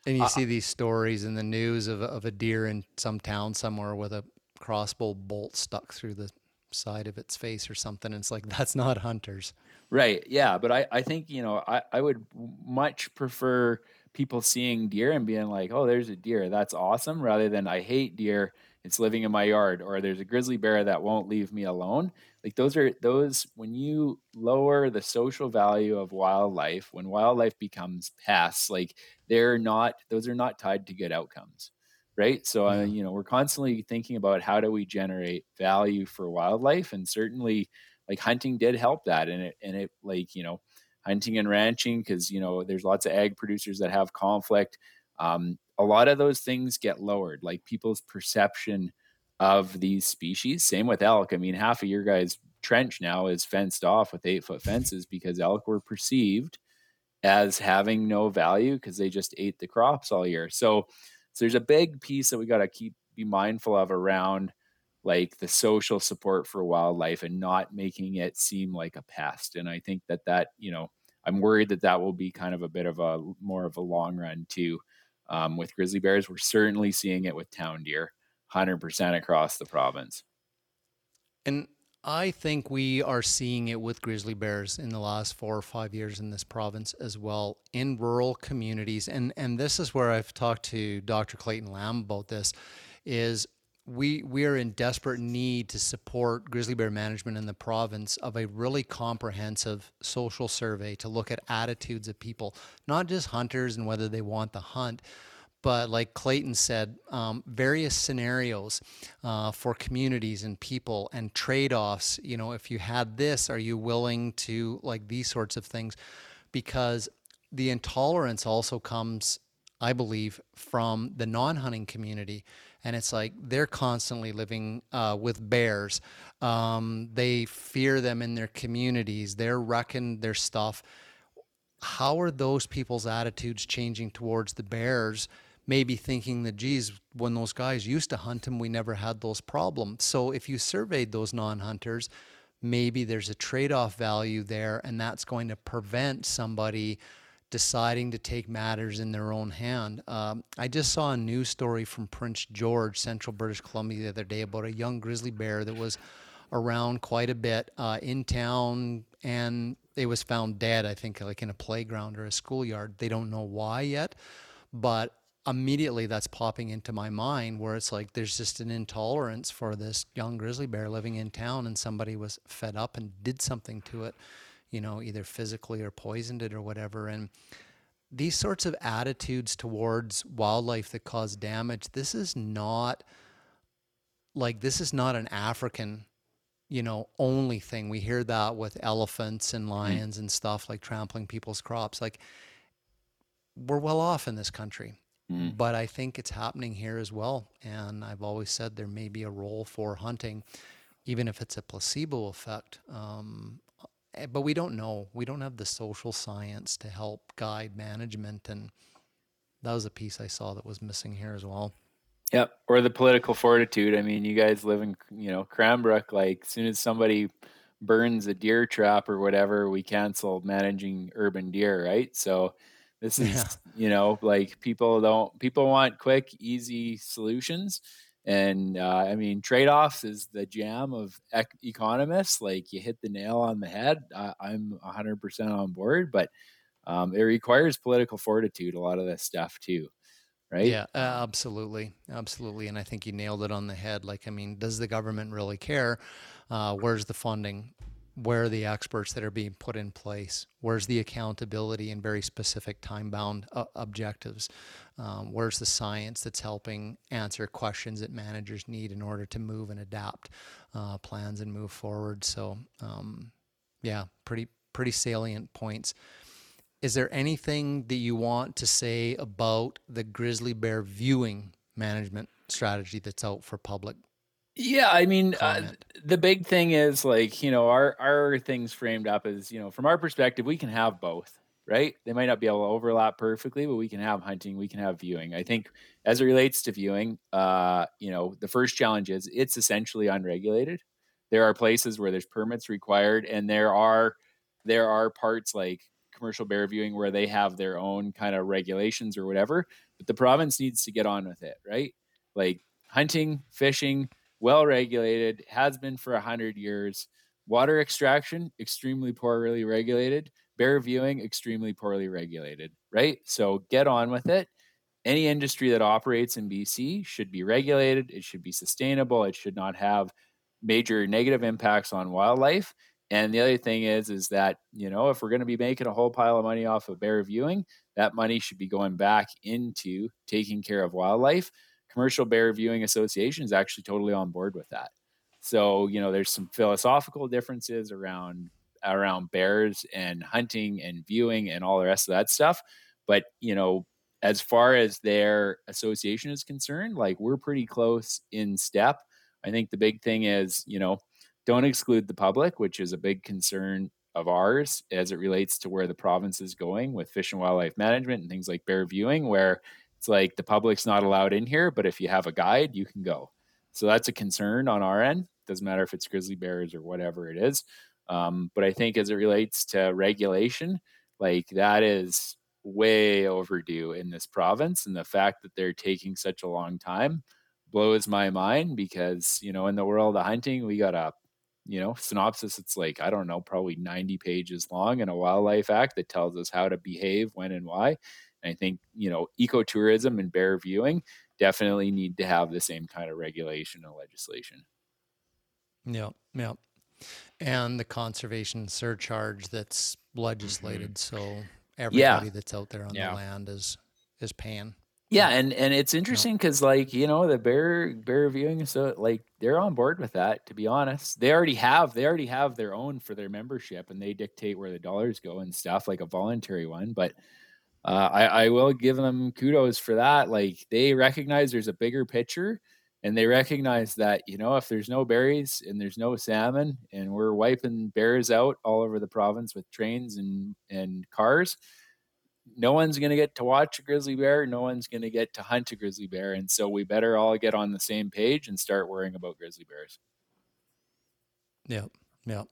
and you uh, see these stories in the news of, of a deer in some town somewhere with a crossbow bolt stuck through the side of its face or something. And it's like, that's not hunters. Right. Yeah. But I, I think, you know, I, I would much prefer people seeing deer and being like, oh, there's a deer. That's awesome. Rather than I hate deer. It's living in my yard or there's a grizzly bear that won't leave me alone like those are those when you lower the social value of wildlife when wildlife becomes pests like they're not those are not tied to good outcomes right so uh, you know we're constantly thinking about how do we generate value for wildlife and certainly like hunting did help that and it and it like you know hunting and ranching because you know there's lots of ag producers that have conflict um, a lot of those things get lowered like people's perception of these species. Same with elk. I mean, half of your guys' trench now is fenced off with eight foot fences because elk were perceived as having no value because they just ate the crops all year. So, so there's a big piece that we got to keep be mindful of around like the social support for wildlife and not making it seem like a pest. And I think that that you know I'm worried that that will be kind of a bit of a more of a long run too. Um, with grizzly bears, we're certainly seeing it with town deer. 100% across the province. And I think we are seeing it with grizzly bears in the last four or five years in this province as well in rural communities. And and this is where I've talked to Dr. Clayton Lamb about this is we we are in desperate need to support grizzly bear management in the province of a really comprehensive social survey to look at attitudes of people, not just hunters and whether they want the hunt, but like Clayton said, um, various scenarios uh, for communities and people and trade offs. You know, if you had this, are you willing to like these sorts of things? Because the intolerance also comes, I believe, from the non hunting community. And it's like they're constantly living uh, with bears. Um, they fear them in their communities. They're wrecking their stuff. How are those people's attitudes changing towards the bears? Maybe thinking that, geez, when those guys used to hunt him, we never had those problems. So if you surveyed those non hunters, maybe there's a trade off value there, and that's going to prevent somebody deciding to take matters in their own hand. Um, I just saw a news story from Prince George, central British Columbia, the other day about a young grizzly bear that was around quite a bit uh, in town and it was found dead, I think, like in a playground or a schoolyard. They don't know why yet, but immediately that's popping into my mind where it's like there's just an intolerance for this young grizzly bear living in town and somebody was fed up and did something to it you know, either physically or poisoned it or whatever. And these sorts of attitudes towards wildlife that cause damage, this is not like this is not an African, you know, only thing. We hear that with elephants and mm. lions mm. and stuff like trampling people's crops. Like we're well off in this country. Mm. But I think it's happening here as well. And I've always said there may be a role for hunting, even if it's a placebo effect. Um, Eh, but we don't know. We don't have the social science to help guide management, and that was a piece I saw that was missing here as well. Yep, or the political fortitude. I mean, you guys live in you know Cranbrook. Like, as soon as somebody burns a deer trap or whatever, we cancel managing urban deer, right? So this is yeah. you know like people don't people want quick, easy solutions and uh, I mean, trade offs is the jam of ec- economists. Like you hit the nail on the head. I, am 100% on board, but um, it requires political fortitude, a lot of this stuff too. Right? Yeah, absolutely. Absolutely. And I think you nailed it on the head. Like, I mean, does the government really care? Uh, where's the funding? Where are the experts that are being put in place? Where's the accountability and very specific time bound uh, objectives? Um, where's the science that's helping answer questions that managers need in order to move and adapt uh, plans and move forward? So, um, yeah, pretty pretty salient points. Is there anything that you want to say about the grizzly bear viewing management strategy that's out for public yeah, I mean, uh, the big thing is like you know our our things framed up as you know from our perspective we can have both, right? They might not be able to overlap perfectly, but we can have hunting, we can have viewing. I think as it relates to viewing, uh, you know, the first challenge is it's essentially unregulated. There are places where there's permits required, and there are there are parts like commercial bear viewing where they have their own kind of regulations or whatever. But the province needs to get on with it, right? Like hunting, fishing well regulated, has been for 100 years. Water extraction, extremely poorly regulated. Bear viewing, extremely poorly regulated, right? So get on with it. Any industry that operates in BC should be regulated. It should be sustainable. It should not have major negative impacts on wildlife. And the other thing is, is that you know, if we're going to be making a whole pile of money off of bear viewing, that money should be going back into taking care of wildlife commercial bear viewing association is actually totally on board with that. So you know there's some philosophical differences around around bears and hunting and viewing and all the rest of that stuff. But you know as far as their association is concerned like we're pretty close in step. I think the big thing is you know don't exclude the public which is a big concern of ours as it relates to where the province is going with fish and wildlife management and things like bear viewing where it's like the public's not allowed in here, but if you have a guide, you can go. So that's a concern on our end. Doesn't matter if it's grizzly bears or whatever it is. Um, but I think as it relates to regulation, like that is way overdue in this province. And the fact that they're taking such a long time blows my mind because, you know, in the world of hunting, we got a, you know, synopsis. It's like, I don't know, probably 90 pages long in a wildlife act that tells us how to behave, when and why. I think, you know, ecotourism and bear viewing definitely need to have the same kind of regulation and legislation. Yeah, yeah. And the conservation surcharge that's legislated. Mm-hmm. So everybody yeah. that's out there on yeah. the land is is paying. Yeah, and and it's interesting because like you know the bear bear viewing so like they're on board with that. To be honest, they already have they already have their own for their membership, and they dictate where the dollars go and stuff like a voluntary one. But uh, I, I will give them kudos for that. Like they recognize there's a bigger picture and they recognize that, you know, if there's no berries and there's no salmon and we're wiping bears out all over the province with trains and, and cars, no one's going to get to watch a grizzly bear. No one's going to get to hunt a grizzly bear. And so we better all get on the same page and start worrying about grizzly bears. Yep. Yep.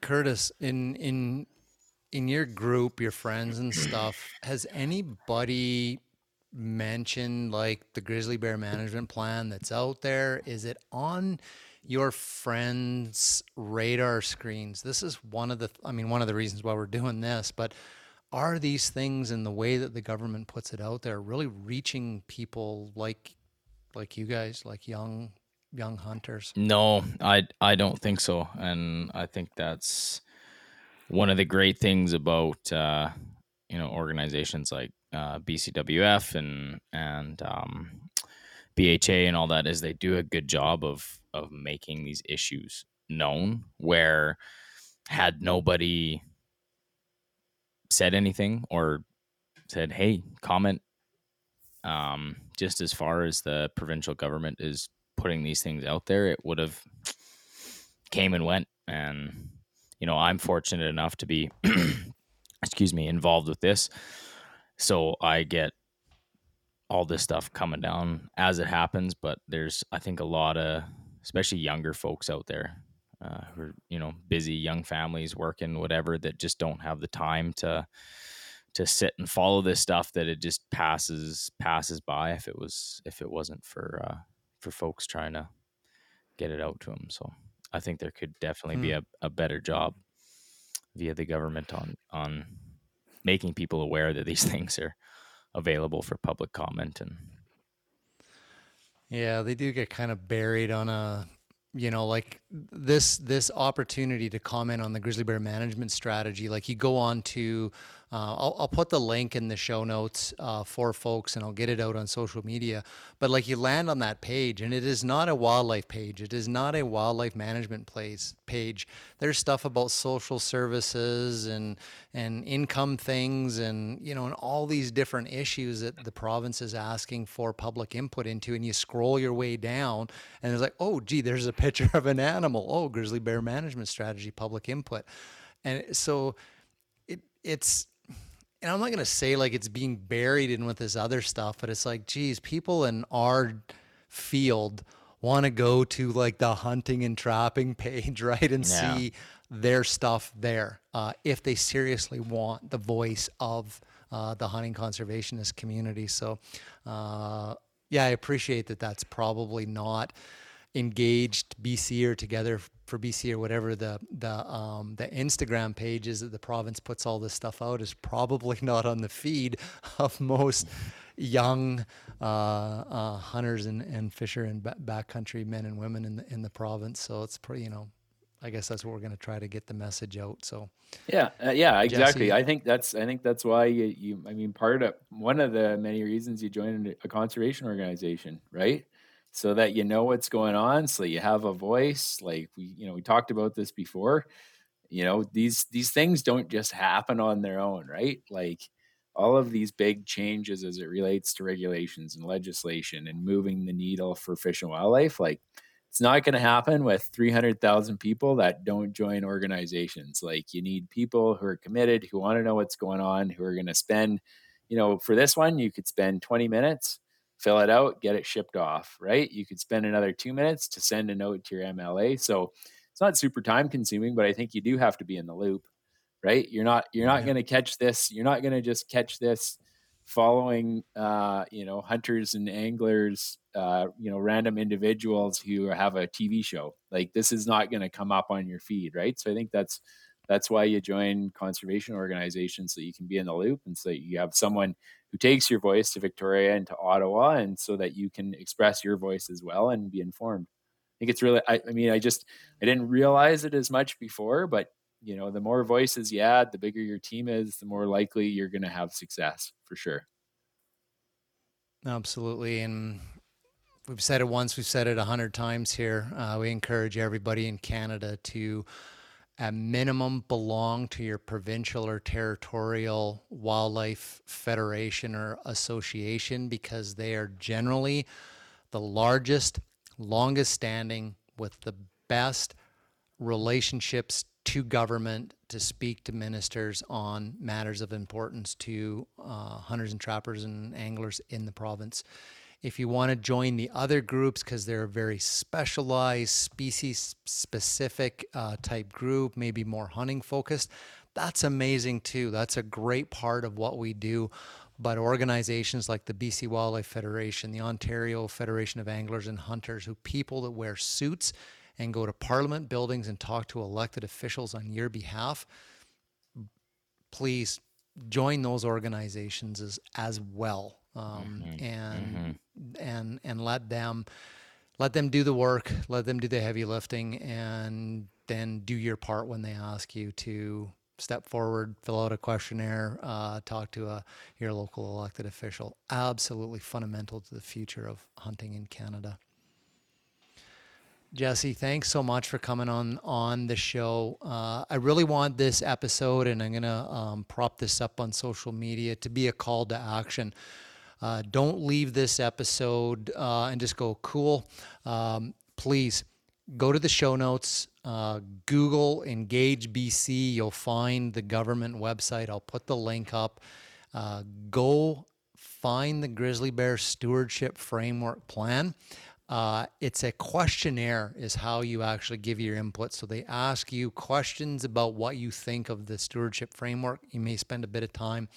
Curtis, in in in your group, your friends and stuff, has anybody mentioned like the grizzly bear management plan that's out there? Is it on your friends' radar screens? This is one of the I mean one of the reasons why we're doing this, but are these things in the way that the government puts it out there really reaching people like like you guys, like young young hunters? No, I I don't think so, and I think that's one of the great things about uh, you know organizations like uh, BCWF and and um, BHA and all that is they do a good job of of making these issues known. Where had nobody said anything or said, "Hey, comment," um, just as far as the provincial government is putting these things out there, it would have came and went. And you know, I'm fortunate enough to be, excuse me, involved with this, so I get all this stuff coming down as it happens. But there's, I think, a lot of, especially younger folks out there. Uh, who are you know busy young families working whatever that just don't have the time to to sit and follow this stuff that it just passes passes by if it was if it wasn't for uh, for folks trying to get it out to them. So I think there could definitely be hmm. a, a better job via the government on on making people aware that these things are available for public comment and yeah they do get kind of buried on a you know like this this opportunity to comment on the grizzly bear management strategy like you go on to uh, I'll, I'll put the link in the show notes uh, for folks and I'll get it out on social media. But like you land on that page and it is not a wildlife page. It is not a wildlife management place page. There's stuff about social services and, and income things and, you know, and all these different issues that the province is asking for public input into. And you scroll your way down and it's like, oh, gee, there's a picture of an animal. Oh, grizzly bear management strategy, public input. And so it, it's, and I'm not going to say like it's being buried in with this other stuff, but it's like, geez, people in our field want to go to like the hunting and trapping page, right? And yeah. see their stuff there uh, if they seriously want the voice of uh, the hunting conservationist community. So, uh, yeah, I appreciate that that's probably not engaged BC or together for BC or whatever the the um, the Instagram pages that the province puts all this stuff out is probably not on the feed of most young uh, uh, hunters and, and fisher and backcountry men and women in the in the province. So it's pretty, you know, I guess that's what we're going to try to get the message out. So yeah, uh, yeah, exactly. Jesse, I think that's I think that's why you, you I mean part of one of the many reasons you joined a conservation organization, right? So that you know what's going on so you have a voice like we you know we talked about this before you know these these things don't just happen on their own right? Like all of these big changes as it relates to regulations and legislation and moving the needle for fish and wildlife like it's not going to happen with 300,000 people that don't join organizations. Like you need people who are committed who want to know what's going on who are going to spend you know for this one you could spend 20 minutes fill it out, get it shipped off, right? You could spend another two minutes to send a note to your MLA. So it's not super time consuming, but I think you do have to be in the loop, right? You're not you're not yeah. going to catch this. You're not going to just catch this following uh, you know hunters and anglers uh, you know random individuals who have a tv show like this is not going to come up on your feed right so i think that's that's why you join conservation organizations so you can be in the loop and so you have someone who takes your voice to Victoria and to Ottawa, and so that you can express your voice as well and be informed. I think it's really. I, I mean, I just I didn't realize it as much before, but you know, the more voices you add, the bigger your team is, the more likely you're going to have success for sure. Absolutely, and we've said it once, we've said it a hundred times here. Uh, we encourage everybody in Canada to at minimum belong to your provincial or territorial wildlife federation or association because they are generally the largest, longest standing, with the best relationships to government to speak to ministers on matters of importance to uh, hunters and trappers and anglers in the province If you want to join the other groups because they're a very specialized, species specific uh, type group, maybe more hunting focused, that's amazing too. That's a great part of what we do. But organizations like the BC Wildlife Federation, the Ontario Federation of Anglers and Hunters, who people that wear suits and go to parliament buildings and talk to elected officials on your behalf, please join those organizations as, as well um, mm-hmm. and mm-hmm. And and let them let them do the work let them do the heavy lifting and then do your part when they ask you to step forward fill out a questionnaire uh, talk to a your local elected official absolutely fundamental to the future of hunting in canada Jesse, thanks so much for coming on on the show. Uh, I really want this episode, and I'm gonna um, prop this up on social media to be a call to action. Uh, don't leave this episode uh, and just go cool. Um, please go to the show notes. Uh, Google Engage BC. You'll find the government website. I'll put the link up. Uh, go find the Grizzly Bear Stewardship Framework Plan. Uh, it's a questionnaire, is how you actually give your input. So they ask you questions about what you think of the stewardship framework. You may spend a bit of time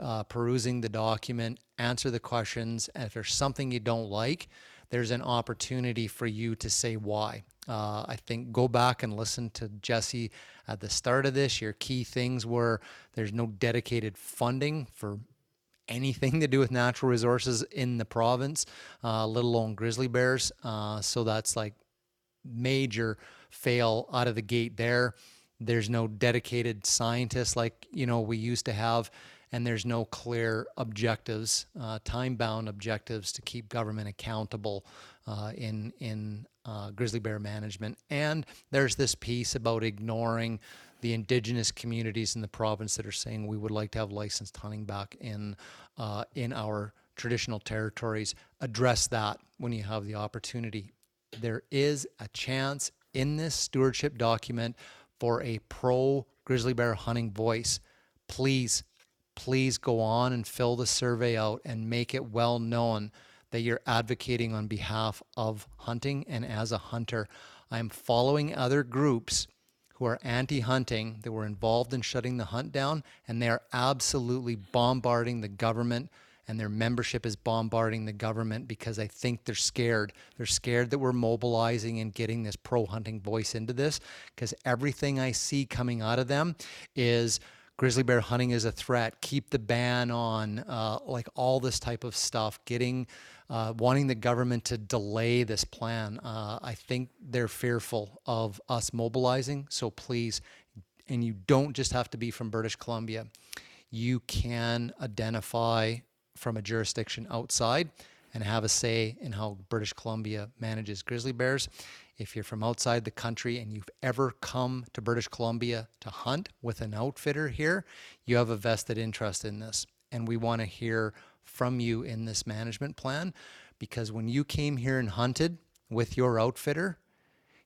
uh, perusing the document, answer the questions. And if there's something you don't like, there's an opportunity for you to say why. Uh, I think go back and listen to Jesse at the start of this. Your key things were there's no dedicated funding for anything to do with natural resources in the province, uh, let alone grizzly bears. Uh, so that's like major fail out of the gate there. There's no dedicated scientists like you know we used to have, and there's no clear objectives, uh, time-bound objectives to keep government accountable uh, in in uh, grizzly bear management. And there's this piece about ignoring the indigenous communities in the province that are saying we would like to have licensed hunting back in uh, in our traditional territories. Address that when you have the opportunity. There is a chance in this stewardship document for a pro grizzly bear hunting voice. Please, please go on and fill the survey out and make it well known that you're advocating on behalf of hunting and as a hunter. I'm following other groups who are anti hunting, that were involved in shutting the hunt down, and they are absolutely bombarding the government. And their membership is bombarding the government because I think they're scared. They're scared that we're mobilizing and getting this pro hunting voice into this because everything I see coming out of them is grizzly bear hunting is a threat. Keep the ban on, uh, like all this type of stuff. Getting uh, wanting the government to delay this plan. Uh, I think they're fearful of us mobilizing. So please, and you don't just have to be from British Columbia, you can identify from a jurisdiction outside and have a say in how British Columbia manages grizzly bears. If you're from outside the country and you've ever come to British Columbia to hunt with an outfitter here, you have a vested interest in this. And we want to hear from you in this management plan because when you came here and hunted with your outfitter,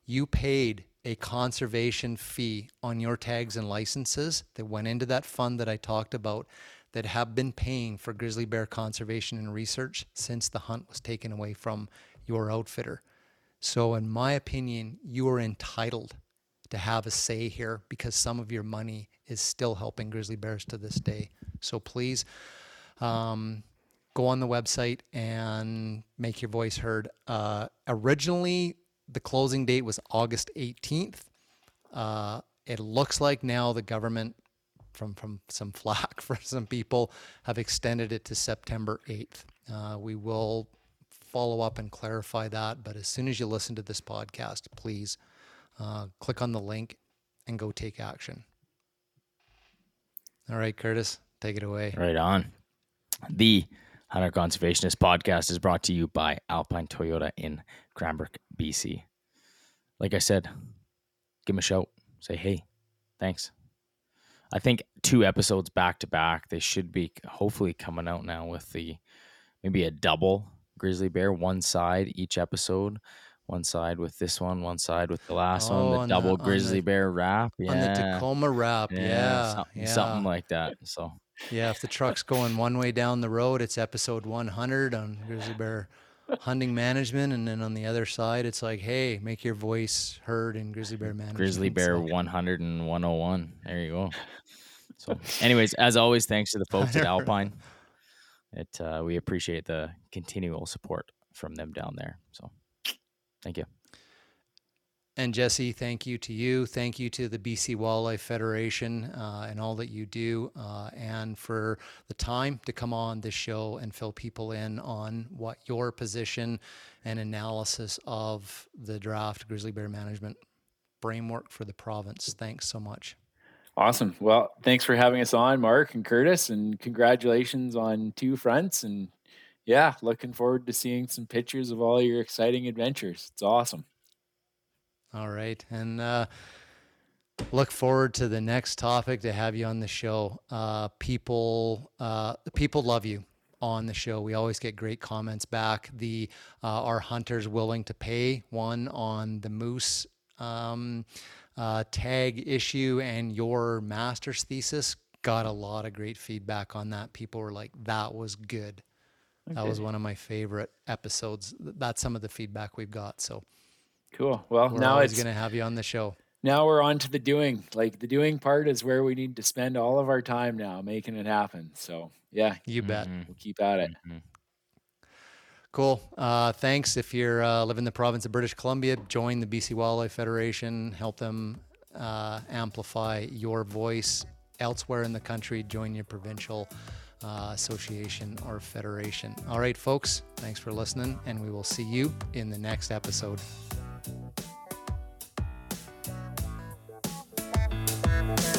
you paid a conservation fee on your tags and licenses that went into that fund that I talked about that have been paying for grizzly bear conservation and research since the hunt was taken away from your outfitter. So, in my opinion, you are entitled to have a say here because some of your money is still helping grizzly bears to this day. So, please, um, go on the website and make your voice heard. Uh, originally, the closing date was August 18th. Uh, it looks like now the government, from from some flack for some people, have extended it to September 8th. Uh, we will follow up and clarify that. But as soon as you listen to this podcast, please uh, click on the link and go take action. All right, Curtis, take it away. Right on. The Hunter Conservationist podcast is brought to you by Alpine Toyota in Cranbrook, BC. Like I said, give them a shout. Say, hey, thanks. I think two episodes back to back, they should be hopefully coming out now with the maybe a double grizzly bear, one side each episode one side with this one, one side with the last oh, one, the oh, on double the, grizzly the, bear wrap. Yeah. On the Tacoma wrap. Yeah. yeah, something, yeah. something like that. So, yeah, if the truck's going one way down the road, it's episode 100 on grizzly bear hunting management. And then on the other side, it's like, hey, make your voice heard in grizzly bear management. Grizzly bear so. 100 and 101. There you go. So, anyways, as always, thanks to the folks at Alpine. It uh, we appreciate the continual support from them down there. So. Thank you. And Jesse, thank you to you. Thank you to the BC Wildlife Federation uh, and all that you do, uh, and for the time to come on this show and fill people in on what your position and analysis of the draft grizzly bear management framework for the province. Thanks so much. Awesome. Well, thanks for having us on, Mark and Curtis, and congratulations on two fronts and yeah, looking forward to seeing some pictures of all your exciting adventures. It's awesome. All right. And uh, look forward to the next topic to have you on the show. Uh, people, uh, people love you on the show. We always get great comments back. The uh, our hunters willing to pay one on the moose um, uh, tag issue and your master's thesis got a lot of great feedback on that. People were like, "That was good." Okay. That was one of my favorite episodes. That's some of the feedback we've got. So cool. Well, we're now it's going to have you on the show. Now we're on to the doing. Like the doing part is where we need to spend all of our time now making it happen. So yeah, you bet. Mm-hmm. We'll keep at it. Mm-hmm. Cool. Uh, thanks. If you're uh, live in the province of British Columbia, join the BC Wildlife Federation. Help them uh, amplify your voice elsewhere in the country. Join your provincial uh, association or federation. All right, folks, thanks for listening, and we will see you in the next episode. Bye.